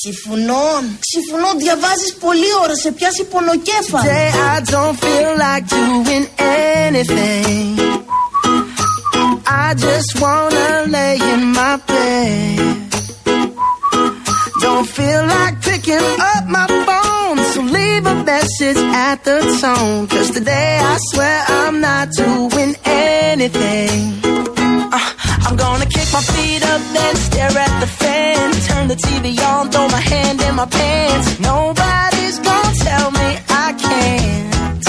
Συμφωνώ. Συμφωνώ, διαβάζει πολύ ώρα, σε πιάσει πονοκέφαλο. Today I don't feel like doing anything. I just wanna lay in my bed. Don't feel like picking up my phone, so leave a message at the tone. Cause today I swear I'm not doing anything. Uh, I'm gonna kick my feet up, then stare at the fan. Turn the TV on, throw my hand in my pants. Nobody's gonna tell me I can't.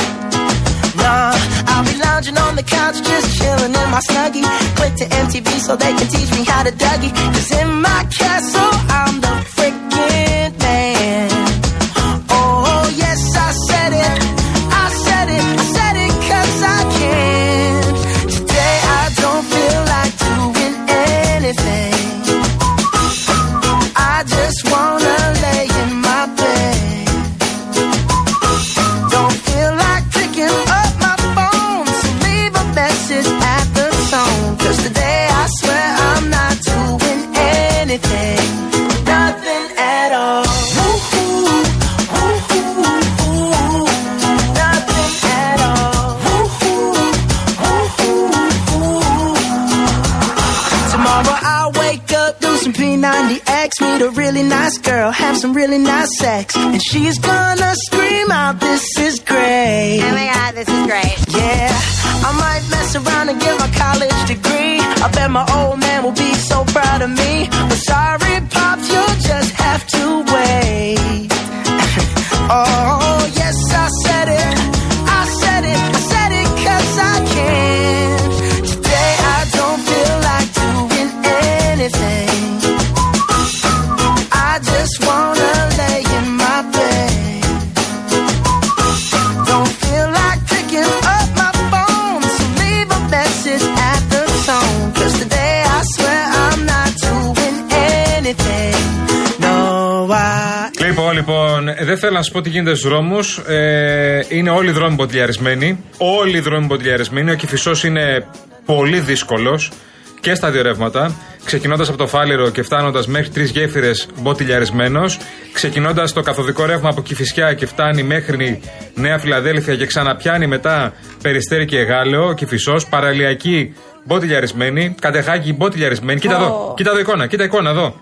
Nah, I'll be lounging on the couch, just chilling in my snuggie. Click to MTV so they can teach me how to Dougie. Cause in my castle, I'm the freaking some really nice sex, and she's gonna scream out, "This is great." Oh my god, this is great. Yeah, I might mess around and get my college degree. I bet my old man will be so proud of me. Δεν θέλω να σας πω τι γίνεται στους δρόμους. Ε, είναι όλοι οι δρόμοι μποτιλιαρισμένοι. Όλοι οι δρόμοι μποτιλιαρισμένοι. Ο κυφισό είναι πολύ δύσκολος και στα δύο ρεύματα. Ξεκινώντας από το Φάληρο και φτάνοντας μέχρι τρεις γέφυρες μποτιλιαρισμένο. Ξεκινώντας το καθοδικό ρεύμα από Κυφυσιά και φτάνει μέχρι Νέα Φιλαδέλφια και ξαναπιάνει μετά Περιστέρι και Εγάλεο. Κυφισό. Παραλιακή μποτιλιαρισμένη. Κατεχάκι μποτιλιαρισμένη. Κοίτα εδώ, κοίτα εδώ εικόνα, κοίτα εικόνα εδώ.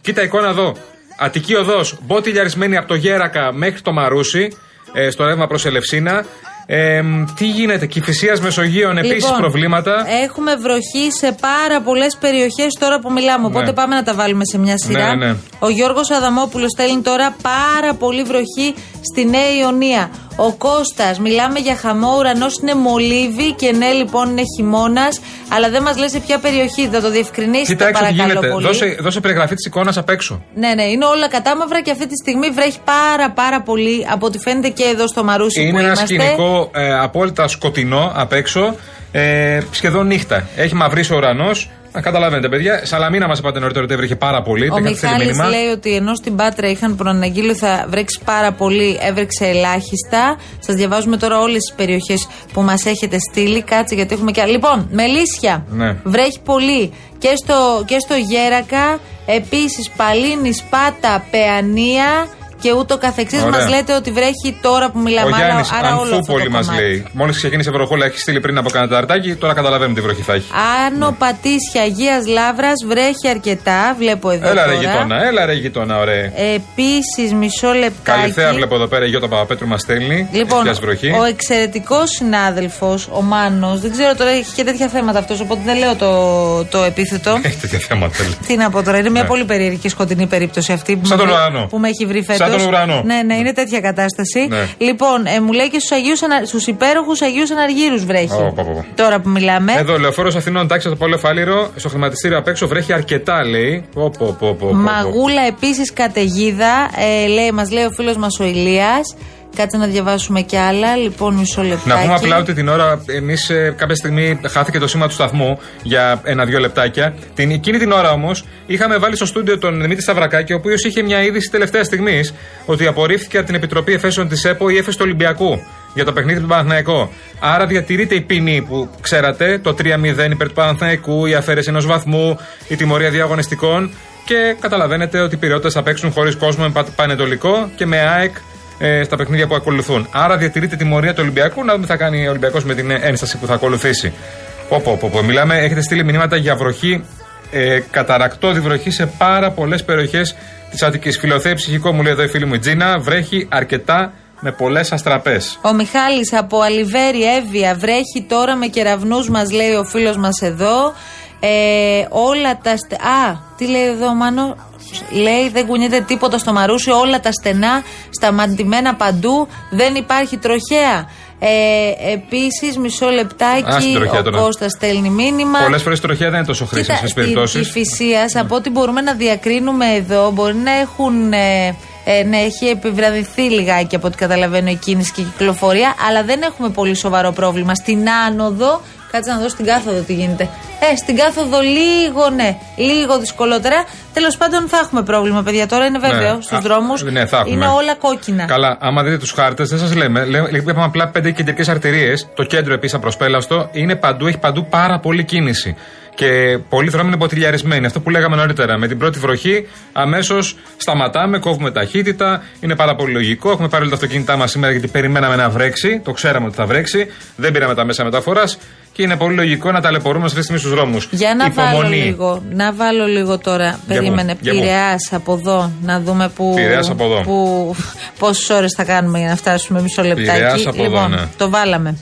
Κοίτα εικόνα εδώ. Αττική οδός, μπότιλιαρισμένη από το Γέρακα μέχρι το Μαρούσι, ε, στο ρεύμα προς Ελευσίνα. Ε, τι γίνεται, Κυφυσίας Μεσογείων επίσης Λοιπόν, προβλήματα. Έχουμε βροχή σε πάρα πολλές περιοχές τώρα που μιλάμε. Οπότε Ναι. πάμε να τα βάλουμε σε μια σειρά. Ναι, ναι. Ο Γιώργος Αδαμόπουλος στέλνει τώρα πάρα πολύ βροχή στη Νέα Ιωνία. Ο Κώστας, μιλάμε για χαμό, ουρανός είναι μολύβι και ναι, λοιπόν είναι χειμώνας. Αλλά δεν μας λες σε ποια περιοχή, θα το διευκρινίσετε Κοιτάξτε τι παρακαλώ γίνεται. πολύ. Δώσε, δώσε περιγραφή της εικόνας απ' έξω. Ναι, ναι, είναι όλα κατάμαυρα και αυτή τη στιγμή βρέχει πάρα πάρα πολύ από ό,τι φαίνεται και εδώ στο Μαρούσι που Είναι ένα είμαστε. σκηνικό ε, απόλυτα σκοτεινό απ' έξω. Ε, σχεδόν νύχτα. Έχει μαυρίσει ο ουρανός. Καταλαβαίνετε, παιδιά. Σαλαμίνα μας είπατε νωρίτερα ότι έβρεχε πάρα πολύ. Ο Δεν κάτι θέλει Μιχάλης μήνυμα. λέει ότι ενώ στην Πάτρα είχαν προαναγγείλει ότι θα βρέξει πάρα πολύ, έβρεξε ελάχιστα. Σας διαβάζουμε τώρα όλες τις περιοχές που μας έχετε στείλει. Κάτσε γιατί έχουμε και άλλα. Λοιπόν, Μελίσια. Ναι. Βρέχει πολύ και στο, και στο Γέρακα. Επίσης Παλίνης, Σπάτα, Παιανία και ούτω καθεξής. Ωραία. Μας λέτε ότι βρέχει τώρα που μιλάμε. Ο άρα- Γιάννης άρα όλο αυτό το Ανθούπολη μας κομμάτι. λέει. Μόλις ξεκίνησε η βροχόλα, έχει στείλει πριν από κανένα τεταρτάκι. Τώρα καταλαβαίνουμε τι βροχή θα έχει. Άνω Πατήσια Αγίας Λάβρα βρέχει αρκετά. Βλέπω εδώ. Έλα ρε τώρα. γειτόνα, έλα ρε γειτόνα, ωραία. Επίσης, μισό λεπτάκι. Καλυθέα βλέπω εδώ πέρα η Γιώτα Παπαπέτρου μας στέλνει. Λοιπόν, Έχει πιάσει βροχή. ο εξαιρετικός συνάδελφος, ο Μάνος, δεν ξέρω τώρα έχει και τέτοια θέματα αυτός, οπότε δεν λέω το, το επίθετο. Έχει τέτοια θέματα. λέει. Τι να πω τώρα, είναι μια Ναι. πολύ περίεργη και σκοτεινή περίπτωση αυτή που, Σαν με, τον βρει- ουρανό. που με έχει βρει φέτος. Σαν τον ουρανό. Ναι, ναι, είναι τέτοια κατάσταση. Ναι. Λοιπόν, ε, μου λέει και στους Αγίους στους υπέροχους Αγίους Αναργύρους βρέχει. Ω, πω, πω, πω. Τώρα που μιλάμε. Εδώ, λεωφόρος Αθηνών, τάξη από το Παλαιό Φάληρο, στο χρηματιστήριο απ' έξω βρέχει αρκετά, λέει. Πω, πω, πω, πω, πω, πω. Μαγούλα επίσης καταιγίδα, ε, λέει, μας λέει ο φίλος μας ο Ηλίας. Κάτσε να διαβάσουμε κι άλλα. Λοιπόν, μισό λεπτάκι. Να πούμε απλά ότι την ώρα, εμείς κάποια στιγμή χάθηκε το σήμα του σταθμού για ένα-δύο λεπτάκια. Την, εκείνη την ώρα όμως είχαμε βάλει στο στούντιο τον Δημήτρη Σταυρακάκη, ο οποίος είχε μια είδηση τελευταίας στιγμής ότι απορρίφθηκε από την Επιτροπή Εφέσεων της ΕΠΟ η έφεση του Ολυμπιακού. για το παιχνίδι του Παναθηναϊκού. Άρα διατηρείται η ποινή που ξέρατε, το 3-0 υπέρ του Παναθηναϊκού, η αφαίρεση ενός βαθμού, η τιμωρία διαγωνιστικών. Και καταλαβαίνετε ότι οι πυριώτε θα παίξουν χωρίς κόσμο με πανετολικό και με ΑΕΚ ε, στα παιχνίδια που ακολουθούν. Άρα διατηρείται τιμωρία του Ολυμπιακού. Να δούμε τι θα κάνει ο Ολυμπιακός με την ένσταση που θα ακολουθήσει. Πω, πω, πω, πω. Μιλάμε, έχετε στείλει μηνύματα για βροχή, ε, καταρακτώδη βροχή σε πάρα πολλές περιοχές της Αττικής. Φιλοθέη ψυχικό μου λέει εδώ η φίλη μου η Τζίνα, βρέχει αρκετά με πολλές αστραπές. Ο Μιχάλης από Αλιβέρη, Εύβοια, βρέχει τώρα με κεραυνούς μας λέει ο φίλος μας εδώ. Ε, όλα τα. στε- Α, τι λέει εδώ ο Μάνο; Λέει δεν κουνιέται τίποτα στο μαρούσι, όλα τα στενά, σταματημένα παντού, δεν υπάρχει τροχέα. Ε, Επίσης, μισό Α, στην λεπτάκι, τροχέα ο τώρα. Κώστα στέλνει μήνυμα. Πολλές φορές η τροχέα δεν είναι τόσο χρήσιμη στις στην περιπτώσεις. Κυφυσία, από ό,τι μπορούμε να διακρίνουμε εδώ, μπορεί να έχουν. Ε, ε, να έχει επιβραδυθεί λιγάκι από ό,τι καταλαβαίνω η κίνηση και η κυκλοφορία, αλλά δεν έχουμε πολύ σοβαρό πρόβλημα. Στην άνοδο, κάτσε να δω στην κάθοδο τι γίνεται. Ε, στην κάθοδο λίγο ναι, λίγο δυσκολότερα. Τέλος πάντων θα έχουμε πρόβλημα, παιδιά. Τώρα είναι βέβαιο Ναι. στους Α, δρόμους. ναι, θα έχουμε. είναι όλα κόκκινα. Καλά, άμα δείτε τους χάρτες, δεν σας λέμε. Λέμε είπαμε απλά πέντε κεντρικές αρτηρίες. Το κέντρο επίσης απροσπέλαστο είναι παντού, έχει παντού πάρα πολλή κίνηση. Και πολλοί δρόμοι είναι ποτηλιαρισμένοι. Αυτό που λέγαμε νωρίτερα. Με την πρώτη βροχή, αμέσως σταματάμε, κόβουμε ταχύτητα. Είναι πάρα πολύ λογικό. Έχουμε πάρει όλα τα αυτοκίνητά μας σήμερα γιατί περιμέναμε να βρέξει. Το ξέραμε ότι θα βρέξει. Δεν πήραμε τα μέσα μεταφοράς. Και είναι πολύ λογικό να ταλαιπωρούμε αυτή τη στιγμή στου δρόμους. Για να βάλω λίγο, να βάλω λίγο τώρα. Για Περίμενε. πού, για πού. Πειραιάς από εδώ, να δούμε που. Πειραιάς από εδώ. που Πόσες ώρες θα κάνουμε για να φτάσουμε μισό λεπτάκι. Πειραιάς από εδώ, λοιπόν, ναι. το βάλαμε.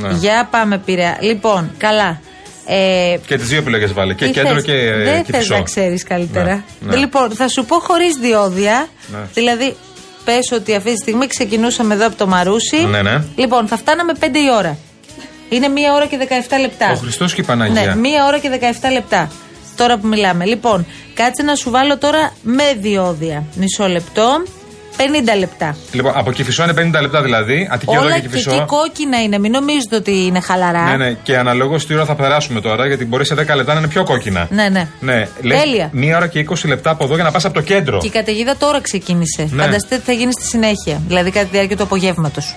Ναι. Για πάμε, Πειραιά. Λοιπόν, καλά. Ε, Και τις δύο επιλογές βάλε. Και τι κέντρο θες; και, ε, Δεν και θες φυσό. να ξέρεις καλύτερα. Ναι, ναι. Λοιπόν, θα σου πω χωρίς διόδια. Ναι. Δηλαδή, πες ότι αυτή τη στιγμή ξεκινούσαμε εδώ από το Μαρούσι. Ναι, ναι. Λοιπόν, θα φτάναμε 5 η ώρα. Είναι μία ώρα και 17 λεπτά. Ο Χριστός και η Παναγία. Ναι, μία ώρα και 17 λεπτά. Τώρα που μιλάμε. Λοιπόν, κάτσε να σου βάλω τώρα με διόδια. Μισό λεπτό. 50 λεπτά. Λοιπόν, από Κυφισό είναι 50 λεπτά δηλαδή. Αττική Οδό Όλα και και Κυφισό. εκεί κόκκινα είναι. Μην νομίζετε ότι είναι χαλαρά. Ναι, ναι. Και αναλόγως τι ώρα θα περάσουμε τώρα, γιατί μπορεί σε 10 λεπτά να είναι πιο κόκκινα. ναι. ναι. Ναι, λες Τέλεια. μία ώρα και 20 λεπτά από εδώ για να πας από το κέντρο. Και η καταιγίδα τώρα ξεκίνησε. Ναι. Φανταστείτε τι θα γίνει στη συνέχεια. Δηλαδή κατά τη διάρκεια του απογεύματος.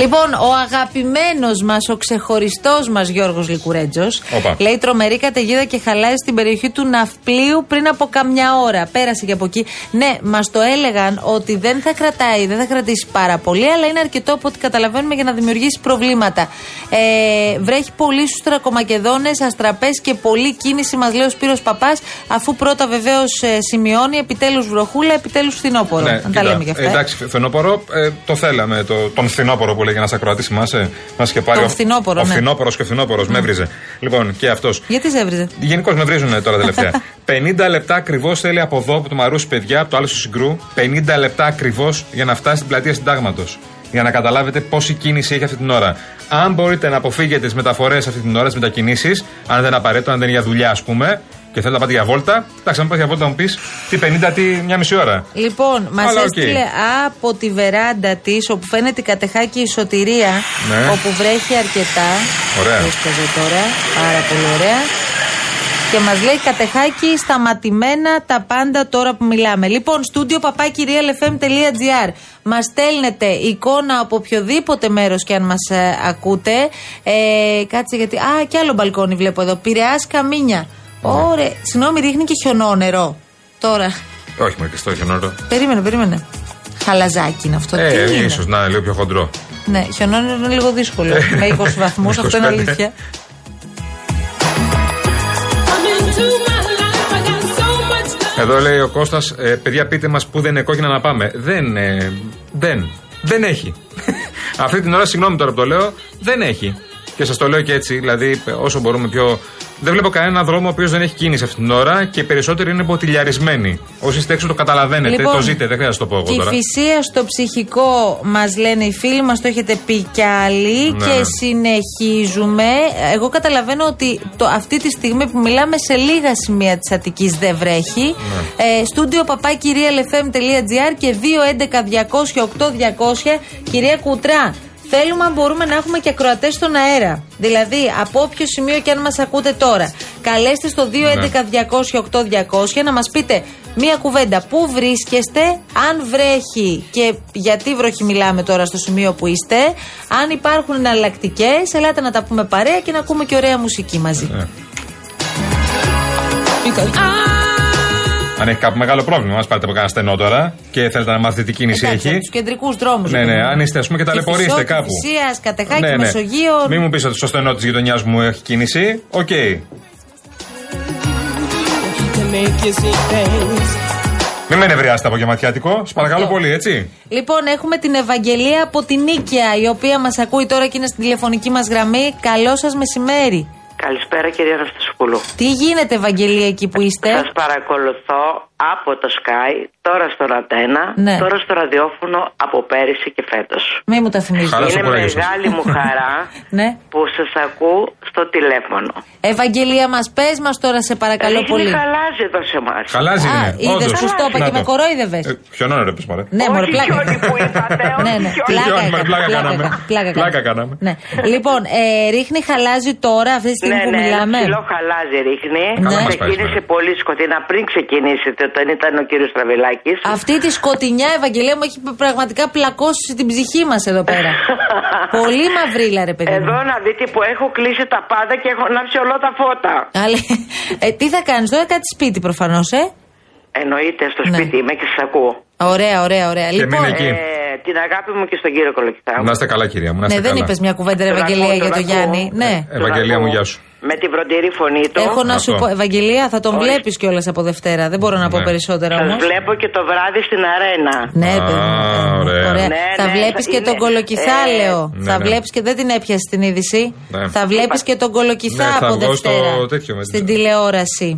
Λοιπόν, ο αγαπημένος μας, ο ξεχωριστός μας Γιώργος Λικουρέτζος, Όπα. λέει τρομερή καταιγίδα και χαλάει στην περιοχή του Ναυπλίου πριν από καμιά ώρα. Πέρασε και από εκεί. Ναι, μας το έλεγαν ότι δεν θα κρατάει, δεν θα κρατήσει πάρα πολύ, αλλά είναι αρκετό από ό,τι καταλαβαίνουμε για να δημιουργήσει προβλήματα. Ε, βρέχει πολύ στους τρακομακεδόνες, αστραπές και πολλή κίνηση, μας λέει ο Σπύρος Παπάς, αφού πρώτα βεβαίως σημειώνει επιτέλους βροχούλα, επιτέλους φθινόπορο. Ναι, να τα κοίτα, λέμε και αυτά. ε. Εντάξει, φθινόπορο, ε, το θέλαμε. Το, τον φθινόπορο που λέγει ένα ακροατή, θυμάσαι; Μα είχε πάρει. Τον ο- φθινόπορο, Ο ναι. φθινόπορο και ο φθινόπορο, με έβριζε. Λοιπόν, και αυτός. Γιατί σε έβριζε; Γενικώς με βρίζουν τώρα τελευταία. 50 λεπτά ακριβώς θέλει από εδώ, από το Μαρούσι, παιδιά, από το άλλο στο Συγκρού. 50 λεπτά ακριβώς για να φτάσει στην πλατεία Συντάγματος. Για να καταλάβετε πόση κίνηση έχει αυτή την ώρα. Αν μπορείτε να αποφύγετε τις μεταφορές αυτή την ώρα, τις μετακινήσεις, αν δεν είναι απαραίτητο, αν δεν είναι για δουλειά, ας πούμε, και θέλετε να πάτε για βόλτα, εντάξει, αν πάτε για βόλτα, να μου πεις τι 50, τι μια μισή ώρα. Λοιπόν, μας Αλλά οκ. έστειλε από τη βεράντα της, όπου φαίνεται η Κατεχάκη η Σωτηρία, Ναι. όπου βρέχει αρκετά. Ωραία. Βρίσκω εδώ τώρα. Πάρα πολύ ωραία. Και μας λέει Κατεχάκη σταματημένα τα πάντα τώρα που μιλάμε. Λοιπόν, στούντιο παπάκι realfm.gr. Μας στέλνετε εικόνα από οποιοδήποτε μέρος και αν μας ακούτε. Ε, κάτσε γιατί. Α, και άλλο μπαλκόνι βλέπω εδώ. Πειραιάς Καμίνια. Ωραία. Συγγνώμη, ρίχνει και χιονό νερό. Τώρα. Όχι, με κλειστό χιονόρο. Περίμενε, περίμενε. Χαλαζάκι είναι αυτό. Τι Ε, είναι; ίσως να είναι λίγο πιο χοντρό. Ναι, χιονόνι είναι λίγο δύσκολο. Ε, Με 20 βαθμούς, αυτό είναι 25. αλήθεια. Εδώ λέει ο Κώστας, ε, παιδιά, πείτε μας πού δεν είναι κόκκινα να πάμε. Δεν. Ε, δεν. Δεν έχει. Αυτή την ώρα, συγγνώμη τώρα που το λέω, δεν έχει. Και σας το λέω και έτσι, δηλαδή όσο μπορούμε πιο. Δεν βλέπω κανένα δρόμο ο οποίος δεν έχει κίνηση αυτή την ώρα και περισσότεροι είναι μποτιλιαρισμένοι. Όσοι είστε έξω το καταλαβαίνετε, Λοιπόν, το ζείτε, δεν χρειάζεται να το πω εγώ τώρα. Κυφυσία στο ψυχικό μας λένε οι φίλοι μας, το έχετε πει κι άλλοι. Ναι. Και συνεχίζουμε. Εγώ καταλαβαίνω ότι το, αυτή τη στιγμή που μιλάμε σε λίγα σημεία της Αττικής δεν βρέχει. Ναι. Ε, στούντιο παπάκυριαλεφm.gr και 211-200-8200. Κυρία Κουτρά, θέλουμε αν μπορούμε να έχουμε και ακροατές στον αέρα. Δηλαδή, από όποιο σημείο και αν μας ακούτε τώρα, καλέστε στο 211-200-8200 να μας πείτε μία κουβέντα. Πού βρίσκεστε, αν βρέχει και γιατί βροχή μιλάμε τώρα στο σημείο που είστε, αν υπάρχουν εναλλακτικές, ελάτε να τα πούμε παρέα και να ακούμε και ωραία μουσική μαζί. Ε. Αν έχει κάπου μεγάλο πρόβλημα, μας πάρετε από κανένα στενό τώρα και θέλετε να μάθετε τι κίνηση έχει. τους κεντρικούς δρόμους. Ναι, ναι, αν είστε, ας πούμε, και ταλαιπωρείστε κάπου. Κηφισίας, Κατεχάκη, Ναι, ναι. Μεσογείων. Μην μου πείτε ότι στο στενό της γειτονιάς μου έχει κίνηση. Οκ. Μην με νευριάσετε απογευματιάτικο. Σας παρακαλώ Αυτό. πολύ, έτσι. Λοιπόν, έχουμε την Ευαγγελία από την Νίκαια, η οποία μας ακούει τώρα και είναι στην τηλεφωνική μας γραμμή. Καλό σας μεσημέρι. Καλησπέρα κυρία Αναστασοπούλου. Τι γίνεται, Ευαγγελία, εκεί που είστε; Σας παρακολουθώ από το Sky, τώρα στο Ρατένα, Ναι. τώρα στο ραδιόφωνο από πέρυσι και φέτος. Μην μου τα θυμίζετε. Χαρά στο Είναι κουράγιος σας. μεγάλη μου χαρά Ναι. που σας ακούω στο τηλέφωνο. Ευαγγελία, μας πες μας τώρα, σε παρακαλώ Ρίχνει πολύ. χαλάζει εδώ σε εμάς. Χαλάζει Α, είναι. είδες όντως. που στο είπα Να και με το. κορόιδευε. Ε, Χιονόρα, ρε, πες μωρέ. Ναι, όχι μωρέ, πλάκα. χιόνι που είπατε, όχι Ναι, ναι. χιόνι. Πλάκα, Χιόνι, έκανα, πλάκα κάναμε. έκανα, πλάκα Πλάκα κάναμε. κάναμε. Ναι. Λοιπόν, ε, ρίχνει χαλάζει τώρα, αυτή τη στιγμή Ναι, που ναι, μιλάμε. ένα ψηλό χαλάζι ρίχνει. Καλά μας πάει Ξεκίνησε σήμερα. πολύ σκοτεινά πριν ξεκινήσετε, όταν ήταν ο κύριος Τραβελάκης. Αυτή τη σκοτεινιά Ευαγγελία μου έχει πραγματικά πλακώσει την ψυχή μας εδώ πέρα. Πολύ μαυρίλα, ρε παιδί. μου. Εδώ να δείτε που έχω κλείσει τα πάντα και έχω ανάψει όλα τα φώτα. Αλλά, ε, τι θα κάνεις τώρα, κάτι σπίτι προφανώς, ε; Εννοείται στο Ναι. σπίτι είμαι και σας ακούω. Ωραία, ωραία, ωραία. Και λοιπόν, μείνε εκεί. Ε, την αγάπη μου και στον κύριο Κολοκυθά. Να είστε καλά, κυρία μου. Να ναι, είστε δεν καλά. είπες μια κουβέντα, ρε, Τον Ευαγγελία, ακούω, για τον το ακούω. Γιάννη. Ναι. Τον Ευαγγελία μου, ακούω. γεια σου. Με την βροντήρη φωνή του. Έχω να σου Αυτό. πω, Ευαγγελία, θα τον Όχι. βλέπεις κιόλας από Δευτέρα. Δεν μπορώ να πω Ναι. περισσότερα Σας όμως. βλέπω και το βράδυ στην αρένα. Ναι, Α, παιδί μου, ωραία. Ναι, θα ναι, βλέπεις θα- και τον είναι- κολοκυθάλεο. ε, θα ναι, ναι. βλέπεις και δεν την έπιασες την είδηση. Ναι. Θα βλέπεις και τον κολοκυθά Ναι, θα από βγω στο Δευτέρα. τέτοιο με τη- στην τηλεόραση.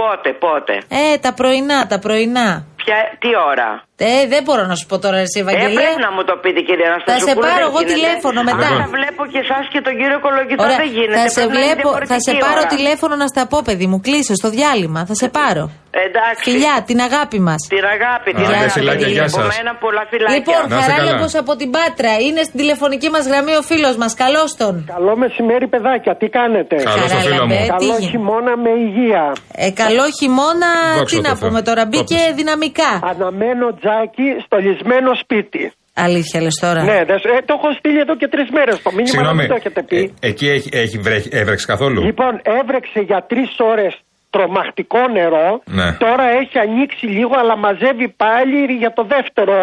Πότε, πότε; Ε, τα πρωινά, τα πρωινά. Ποια, τι ώρα; Ε, δεν μπορώ να σου πω τώρα, εσύ, Ε, Ευαγγελία. πρέπει να μου το πείτε κύριε Αναστασοπούλου. σε πάρω δεν εγώ γίνεται. τηλέφωνο μετά. Αν θα βλέπω και εσάς και τον κύριο Κολοκυθά Ωραία. δεν γίνεται. Θα σε, πρέπει να είναι βλέπω, θα σε διαφορετική πάρω ώρα. τηλέφωνο να στα πω, παιδί μου. Κλείσε στο διάλειμμα. Θα σε πάρω. Εντάξει. Φιλιά, την αγάπη μας. Την αγάπη, την Άντε, αγάπη. φιλάκια, γεια σας. Από μένα πολλά φυλάκια. Λοιπόν, Να είστε καλά. χαράλαμπο από την Πάτρα. Είναι στην τηλεφωνική μας γραμμή ο φίλος μας. Καλώς τον. Καλό μεσημέρι, παιδάκια. Τι κάνετε; Καλό στο Χαρά, φίλο μου. λαμπέ. τι Καλό γίνεται; χειμώνα με υγεία. Ε, καλό χειμώνα, Δόξα τι τω να Θεώ. πούμε τώρα. Μπήκε Όπως. δυναμικά. Αναμένω τζάκι στολισμένο σπίτι. Αλήθεια λες τώρα. Ναι, δες, ε, το έχω στείλει εδώ και τρεις μέρες το μήνυμα, να Συγγνώμη. μην το έχετε πει. ε, εκεί έχει, έχει βρέχει, έβρεξε καθόλου; Λοιπόν, έβρεξε για τρεις ώρες τρομακτικό νερό. Ναι. Τώρα έχει ανοίξει λίγο, αλλά μαζεύει πάλι για το δεύτερο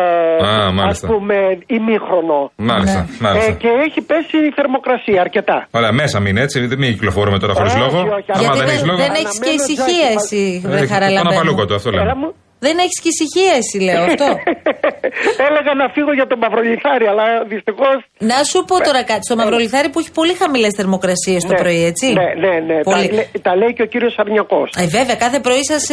Α, μάλιστα. ας πούμε ημίχρονο. Μάλιστα, Ναι. μάλιστα. Ε, και έχει πέσει η θερμοκρασία αρκετά. Ωραία, μέσα μην έτσι, δεν μην κυκλοφορούμε τώρα χωρίς Όχι, λόγο. όχι, Άμα Γιατί δεν δεν, έχει λόγο. δεν έχεις και Αναμένω ησυχία τζάκι, εσύ, ε, δε Τον χαραλαμπέ. απαλούκο του, αυτό Έλα λέμε. Μου. Δεν έχεις και ησυχία εσύ, λέω αυτό. Έλεγα να φύγω για τον Παυρολιθάρι, αλλά δυστυχώ. να σου πω τώρα κάτι. Στο Μαυρολιθάρι που έχει πολύ χαμηλές θερμοκρασίες το πρωί, έτσι. Ναι, ναι, ναι. Τα, Πολύ. λέ- τα λέει και ο κύριος Αρνιακό. Ε, βέβαια, κάθε πρωί σας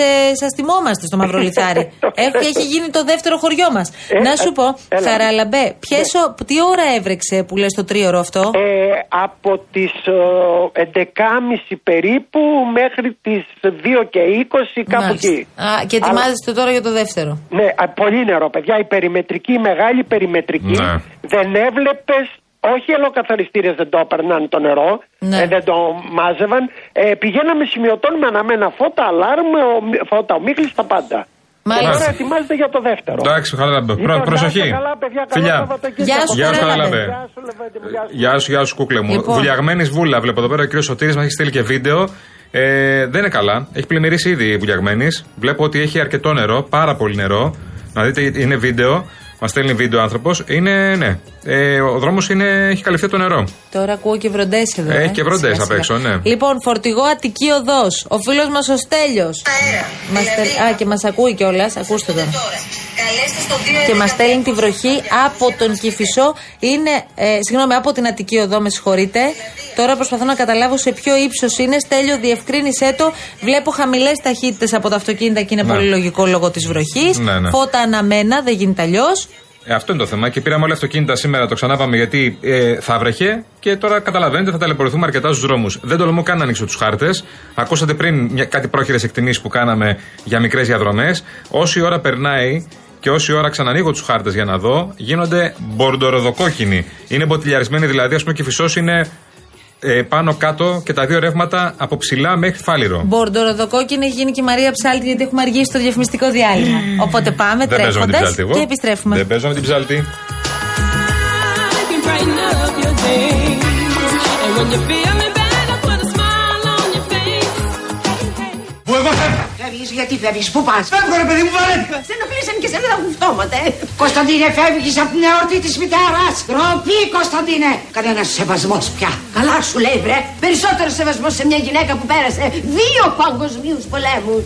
σας θυμόμαστε στο Μαυρολιθάρι. έχει, έχει γίνει το δεύτερο χωριό μας. Ε, να σου ε, πω, έλα. Χαράλαμπε, ποιες ο- τι ώρα έβρεξε που λες το τρίωρο αυτό; Ε, από τις ε, 11.30 περίπου μέχρι τις 2 και 20 κάπου Μάλιστα. εκεί. Α, και Αλλά- ετοιμάζεστε τώρα για το δεύτερο. Ναι, α, πολύ νερό παιδιά, η περιμετρική, η μεγάλη περιμετρική Ναι. δεν έβλεπες όχι ελοκαθαριστήρες δεν το έπαιρναν το νερό, Ναι. ε, δεν το μάζευαν. Ε, πηγαίναμε σημειωτών με αναμένα φώτα, αλάρμ, ο- φώτα, ομίχλης, τα πάντα. Μάλιστα. Τώρα ετοιμάζεται για το δεύτερο. Εντάξει, καλά, προ- Λοιπόν, να προσοχή. είστε καλά, παιδιά, καλό Φιλιά. Σαββατοκύριακο. Γεια σου, Γεια σου, Χαράλαμπε. Χαράλαμπε. Γεια σου, Λεβέντη μου, γεια σου. Γεια σου, γεια σου, κούκλε μου. Λοιπόν. Βουλιαγμένης βούλα, βλέπω εδώ πέρα ο κύριος Σωτήρης μας έχει στείλει και βίντεο. Ε, δεν είναι καλά. Έχει πλημμυρίσει ήδη η βουλιαγμένης. Βλέπω ότι έχει αρκετό νερό, πάρα πολύ νερό. Να δείτε, είναι βίντεο. Μα στέλνει βίντεο άνθρωπος. Είναι, ναι. Ε, ο δρόμος έχει καλυφθεί από το νερό. Τώρα ακούω και βροντές εδώ. Έχει ε. και βροντές Σιγά, απ' έξω, σιγά. ναι. Λοιπόν, φορτηγό Αττική Οδός. Ο φίλος μας ο Στέλιος. Μας Δηλαδή, τε- Α, και μας ακούει κιόλας. Ακούστε τον. και μας στέλνει τη βροχή από τον Κυφισό. Είναι, ε, συγγνώμη, από την Αττική Οδό, με συγχωρείτε. Τώρα προσπαθώ να καταλάβω σε ποιο ύψος είναι. Στέλιο, διευκρίνησέ το. Βλέπω χαμηλές ταχύτητες από τα αυτοκίνητα και είναι Ναι. πολύ λογικό λόγω της βροχής. Ναι, ναι. Φώτα αναμένα, δεν γίνεται αλλιώς. Ε, αυτό είναι το θέμα. Και πήραμε όλα αυτοκίνητα σήμερα, το ξανάπαμε γιατί ε, θα βρεχε και τώρα καταλαβαίνετε θα ταλαιπωρηθούμε αρκετά στους δρόμους. Δεν τολμώ καν να ανοίξω τους χάρτες. Ακούσατε πριν μια, κάτι πρόχειρες εκτιμήσεις που κάναμε για μικρές διαδρομές. Όση ώρα περνάει και όση ώρα ξανανοίγω τους χάρτες για να δω, γίνονται μπορντοροδοκόκκινοι. Είναι μποτιλιαρισμένοι δηλαδή, ας πούμε, και φυσός είναι ε, πάνω κάτω και τα δύο ρεύματα από ψηλά μέχρι φάληρο. Μπορντοροδοκόκκινη έχει γίνει και η Μαρία Ψάλτη γιατί έχουμε αργήσει στο διαφημιστικό διάλειμμα. Οπότε πάμε Δεν παίζω με την τρέχοντας ψάλτη εγώ. και επιστρέφουμε. Δεν παίζω με την ψάλτη. can brighten up your days. And when you're feeling bad, I put a smile on your face. Πού εγώ φεύγω. Φεύγεις, γιατί φεύγεις, πού πας; Φεύγω ρε παιδί μου βαρέθηκα. Σε ενοχλήσαν και σε τα γουφτώματα, ε. Κωνσταντίνε, φεύγεις από την εορτή της μητέρας. Τροπή, Κωνσταντίνε. Κανένας σεβασμός πια. Καλά σου λέει, βρε. Περισσότερο σεβασμός σε μια γυναίκα που πέρασε δύο παγκοσμίους πολέμους.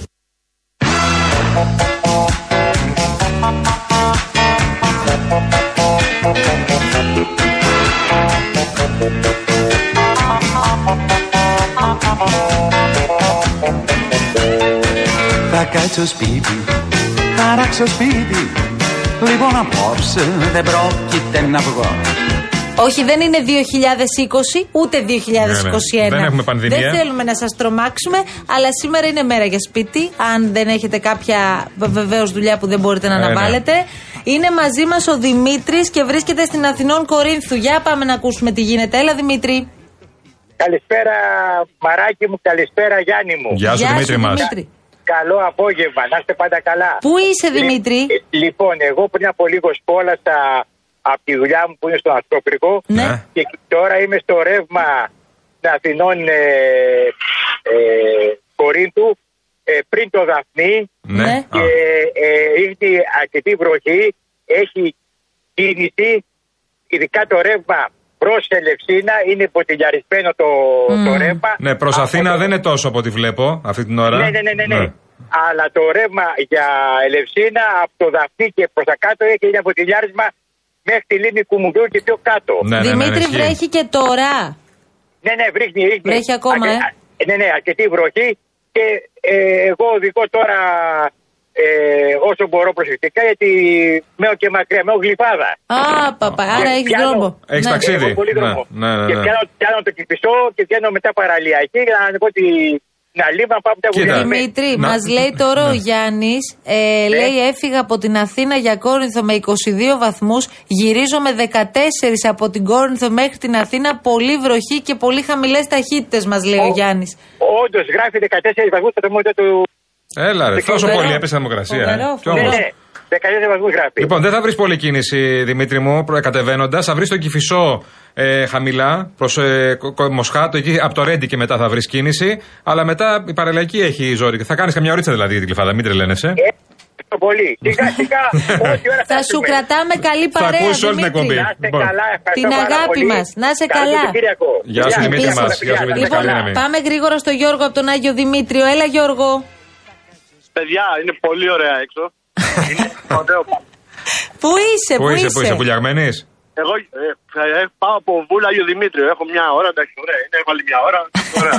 Θα κάτσω σπίτι, θα ράξω σπίτι Λοιπόν απόψε δεν πρόκειται να βγω Όχι, δεν είναι 2020 ούτε 2021. Ναι, Δεν έχουμε πανδημία. Δεν θέλουμε να σας τρομάξουμε, αλλά σήμερα είναι μέρα για σπίτι. Αν δεν έχετε κάποια βεβαίως δουλειά που δεν μπορείτε να Ε, ναι. αναβάλλετε. Είναι μαζί μας ο Δημήτρης και βρίσκεται στην Αθηνών Κορίνθου. Για πάμε να ακούσουμε τι γίνεται. Έλα, Δημήτρη. Καλησπέρα Μαράκι μου, καλησπέρα Γιάννη μου. Γεια σου, Δημήτρη μας. Δημήτρη. Καλό απόγευμα, να είστε πάντα καλά. Πού είσαι, Δημήτρη; Λι- Λοιπόν, εγώ πριν από λίγος σπόλασα από τη δουλειά μου που είναι στον Αστρόπρικο Ναι. Ναι. και τώρα είμαι στο ρεύμα των Αθηνών ε, ε, Κορίνθου ε, πριν το Δαφνί Ναι. Ναι. Α. και ε, ήρθε αρκετή βροχή, έχει κίνηση, ειδικά το ρεύμα προς Ελευσίνα είναι ποτηλιαρισμένο το, το ρεύμα. Ναι, προς Από Αθήνα το- δεν είναι τόσο από ό,τι βλέπω αυτή την ώρα. ναι, ναι, ναι, ναι, ναι. Αλλά το ρεύμα για Ελευσίνα από το Δαφνί και προς τα κάτω έχει ένα ποτηλιάρισμα μέχρι τη λίμνη Κουμουντού και πιο κάτω. Ναι, ναι, ναι, Δημήτρη, ισχύει. βρέχει και τώρα. Ναι, ναι, βρίσκει, βρίσκει. Βρέχει ακόμα, ε. α- Ναι, ναι, αρκετή βροχή και ε, εγώ οδηγώ τώρα ε, όσο μπορώ προσεκτικά γιατί μένω και μακριά, μένω γλυφάδα. Α, παπα, άρα Και έχεις πιάνω- δρόμο. Έχεις Ναι. ταξίδι. Έχω πολύ Ναι, δρόμο. ναι, ναι, Και ναι. πιάνω, πιάνω το Κηπισό και πιάνω μετά παραλιακή για να ανεβώ τη να λίμα πάω τα Κοίτα. γουλιά. Δημήτρη, Να- μας λέει τώρα ο Ναι. Γιάννης, ε, λέει έφυγα από την Αθήνα για Κόρινθο με 22 βαθμούς. Γυρίζω με 14 από την Κόρινθο μέχρι την Αθήνα. Πολύ βροχή και πολύ χαμηλές ταχύτητες, μας λέει ο, Ο- Γιάννης. Όντως γράφει 14 βαθμούς στο τερμόμετρο του. Έλα, ρε, τόσο Φοβερό. πολύ έπεσε η θερμοκρασία. Φοβερό, ε. Κι φοβερό. Ναι, όμως. ναι, 14 βαθμού γράφει. Λοιπόν, δεν θα βρεις πολλή κίνηση, Δημήτρη μου, κατεβαίνοντας. Θα βρεις τον Κυφισό ε, χαμηλά προς ε, Κο- Κο- Μοσχάτο, εκεί από το Ρέντι και μετά θα βρεις κίνηση. Αλλά μετά η παραλιακή έχει ζόρι. Θα κάνεις καμιά ωρίτσα δηλαδή την κλειφάδα, μην τρελαίνεσαι. Ε, το πολύ. Σιγά σιγά, όση ώρα Θα σου έχουμε. κρατάμε καλή Θα παρέα, ακούσει όλη την Δημήτρη. εκπομπή. Να είστε Λοιπόν. καλά, ευχαριστώ Την πάρα αγάπη πολύ. μας. Να είστε Καλό καλά. Σαββατοκύριακο. Γεια σου, Δημήτρη Επίσης. μας. Γεια σου, Δημήτρη. Λοιπόν, Καλή δύναμη. πάμε γρήγορα στο Γιώργο από τον Άγιο Δημήτριο. Έλα, Γιώργο. Παιδιά, είναι πολύ ωραία έξω. είναι ωραίο. Πού είσαι, Πού είσαι, πού είσαι, βουλιαγμένη. Εγώ ε, ε, πάω από Βούλα Άγιο Δημήτριο. Έχω μια ώρα, εντάξει, ωραία. Είναι έβαλε μια ώρα. Ωραία.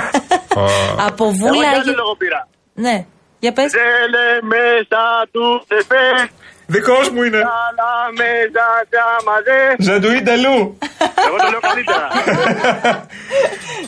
Από Εγώ Βούλα. για άλλο Άγιο- λόγο πήρα. Ναι, για πες. Ζέλε μέσα του τεφέ, Δικός μου είναι. καλά μέσα τα μαζέ. Ζεντουίντελου. Εγώ το λέω καλύτερα.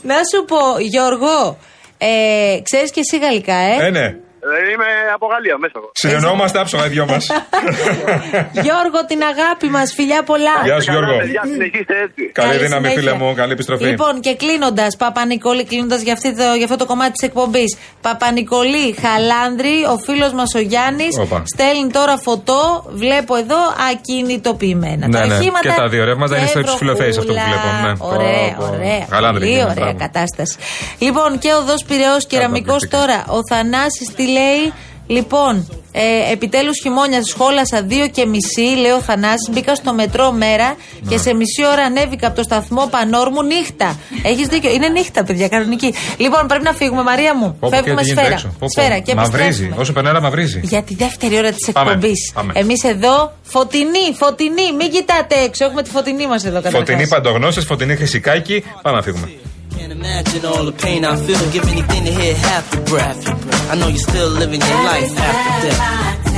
Να σου πω, Γιώργο, ε, ξέρεις και εσύ γαλλικά, ε; Ε, ναι. Ε, Είμαι από Γαλλία μέσα εγώ. Συνεννοούμαστε άψογα οι δυο μας. Γιώργο, την αγάπη μας, φιλιά πολλά. Γεια σου, Γιώργο. Παιδιά, συνεχίστε έτσι. Καλή Καλή δύναμη, συνέχεια. φίλε μου. Καλή επιστροφή. Λοιπόν, και κλείνοντας, Παπα-Νικολή, κλείνοντας για, αυτή το- για αυτό το κομμάτι της εκπομπής. Παπα-Νικολή, Χαλάνδρη, ο φίλος μας ο Γιάννης, Όπα. στέλνει τώρα φωτό. Βλέπω εδώ ακινητοποιημένα. Ναι, τα ναι. οχήματα Και τα δύο ρεύματα και είναι στους φιλοθέες αυτό που βροχούλα. βλέπω, ναι. Ωραία, Πω, πω. ωραία. Χαλάνδρη Πολύ είναι, ωραία μπράβο. κατάσταση. Λοιπόν, και οδό Πυραιός κεραμικός Καταπληκτικά. τώρα. Ο Θανάσης τι λέει. Λοιπόν, Ε, Επιτέλους χειμώνια σχόλασα δύο και μισή, λέει ο Θανάσης, Μπήκα στο μετρό μέρα και σε μισή ώρα ανέβηκα από το σταθμό Πανόρμου νύχτα. Έχεις δίκιο. Είναι νύχτα, παιδιά, κανονική. Λοιπόν, πρέπει να φύγουμε, Μαρία μου. Πω, πω, και Φεύγουμε τι γίνεται σφαίρα. έξω. Πω, πω. Σφαίρα και Μαυρίζει. επιστρέφουμε. Όσο περνάει, μαυρίζει. Για τη δεύτερη ώρα της Πάμε, εκπομπής. πάμε. Εμείς εδώ, φωτεινή, φωτεινή, μην κοιτάτε έξω. Έχουμε τη φωτεινή μας εδώ καταρχάς. Φωτεινή παντογνώση, φωτεινή χρυσικάκι. Πάμε να φύγουμε. Imagine all the pain I feel. Give anything to hear half your breath. I know you're still living your life after death.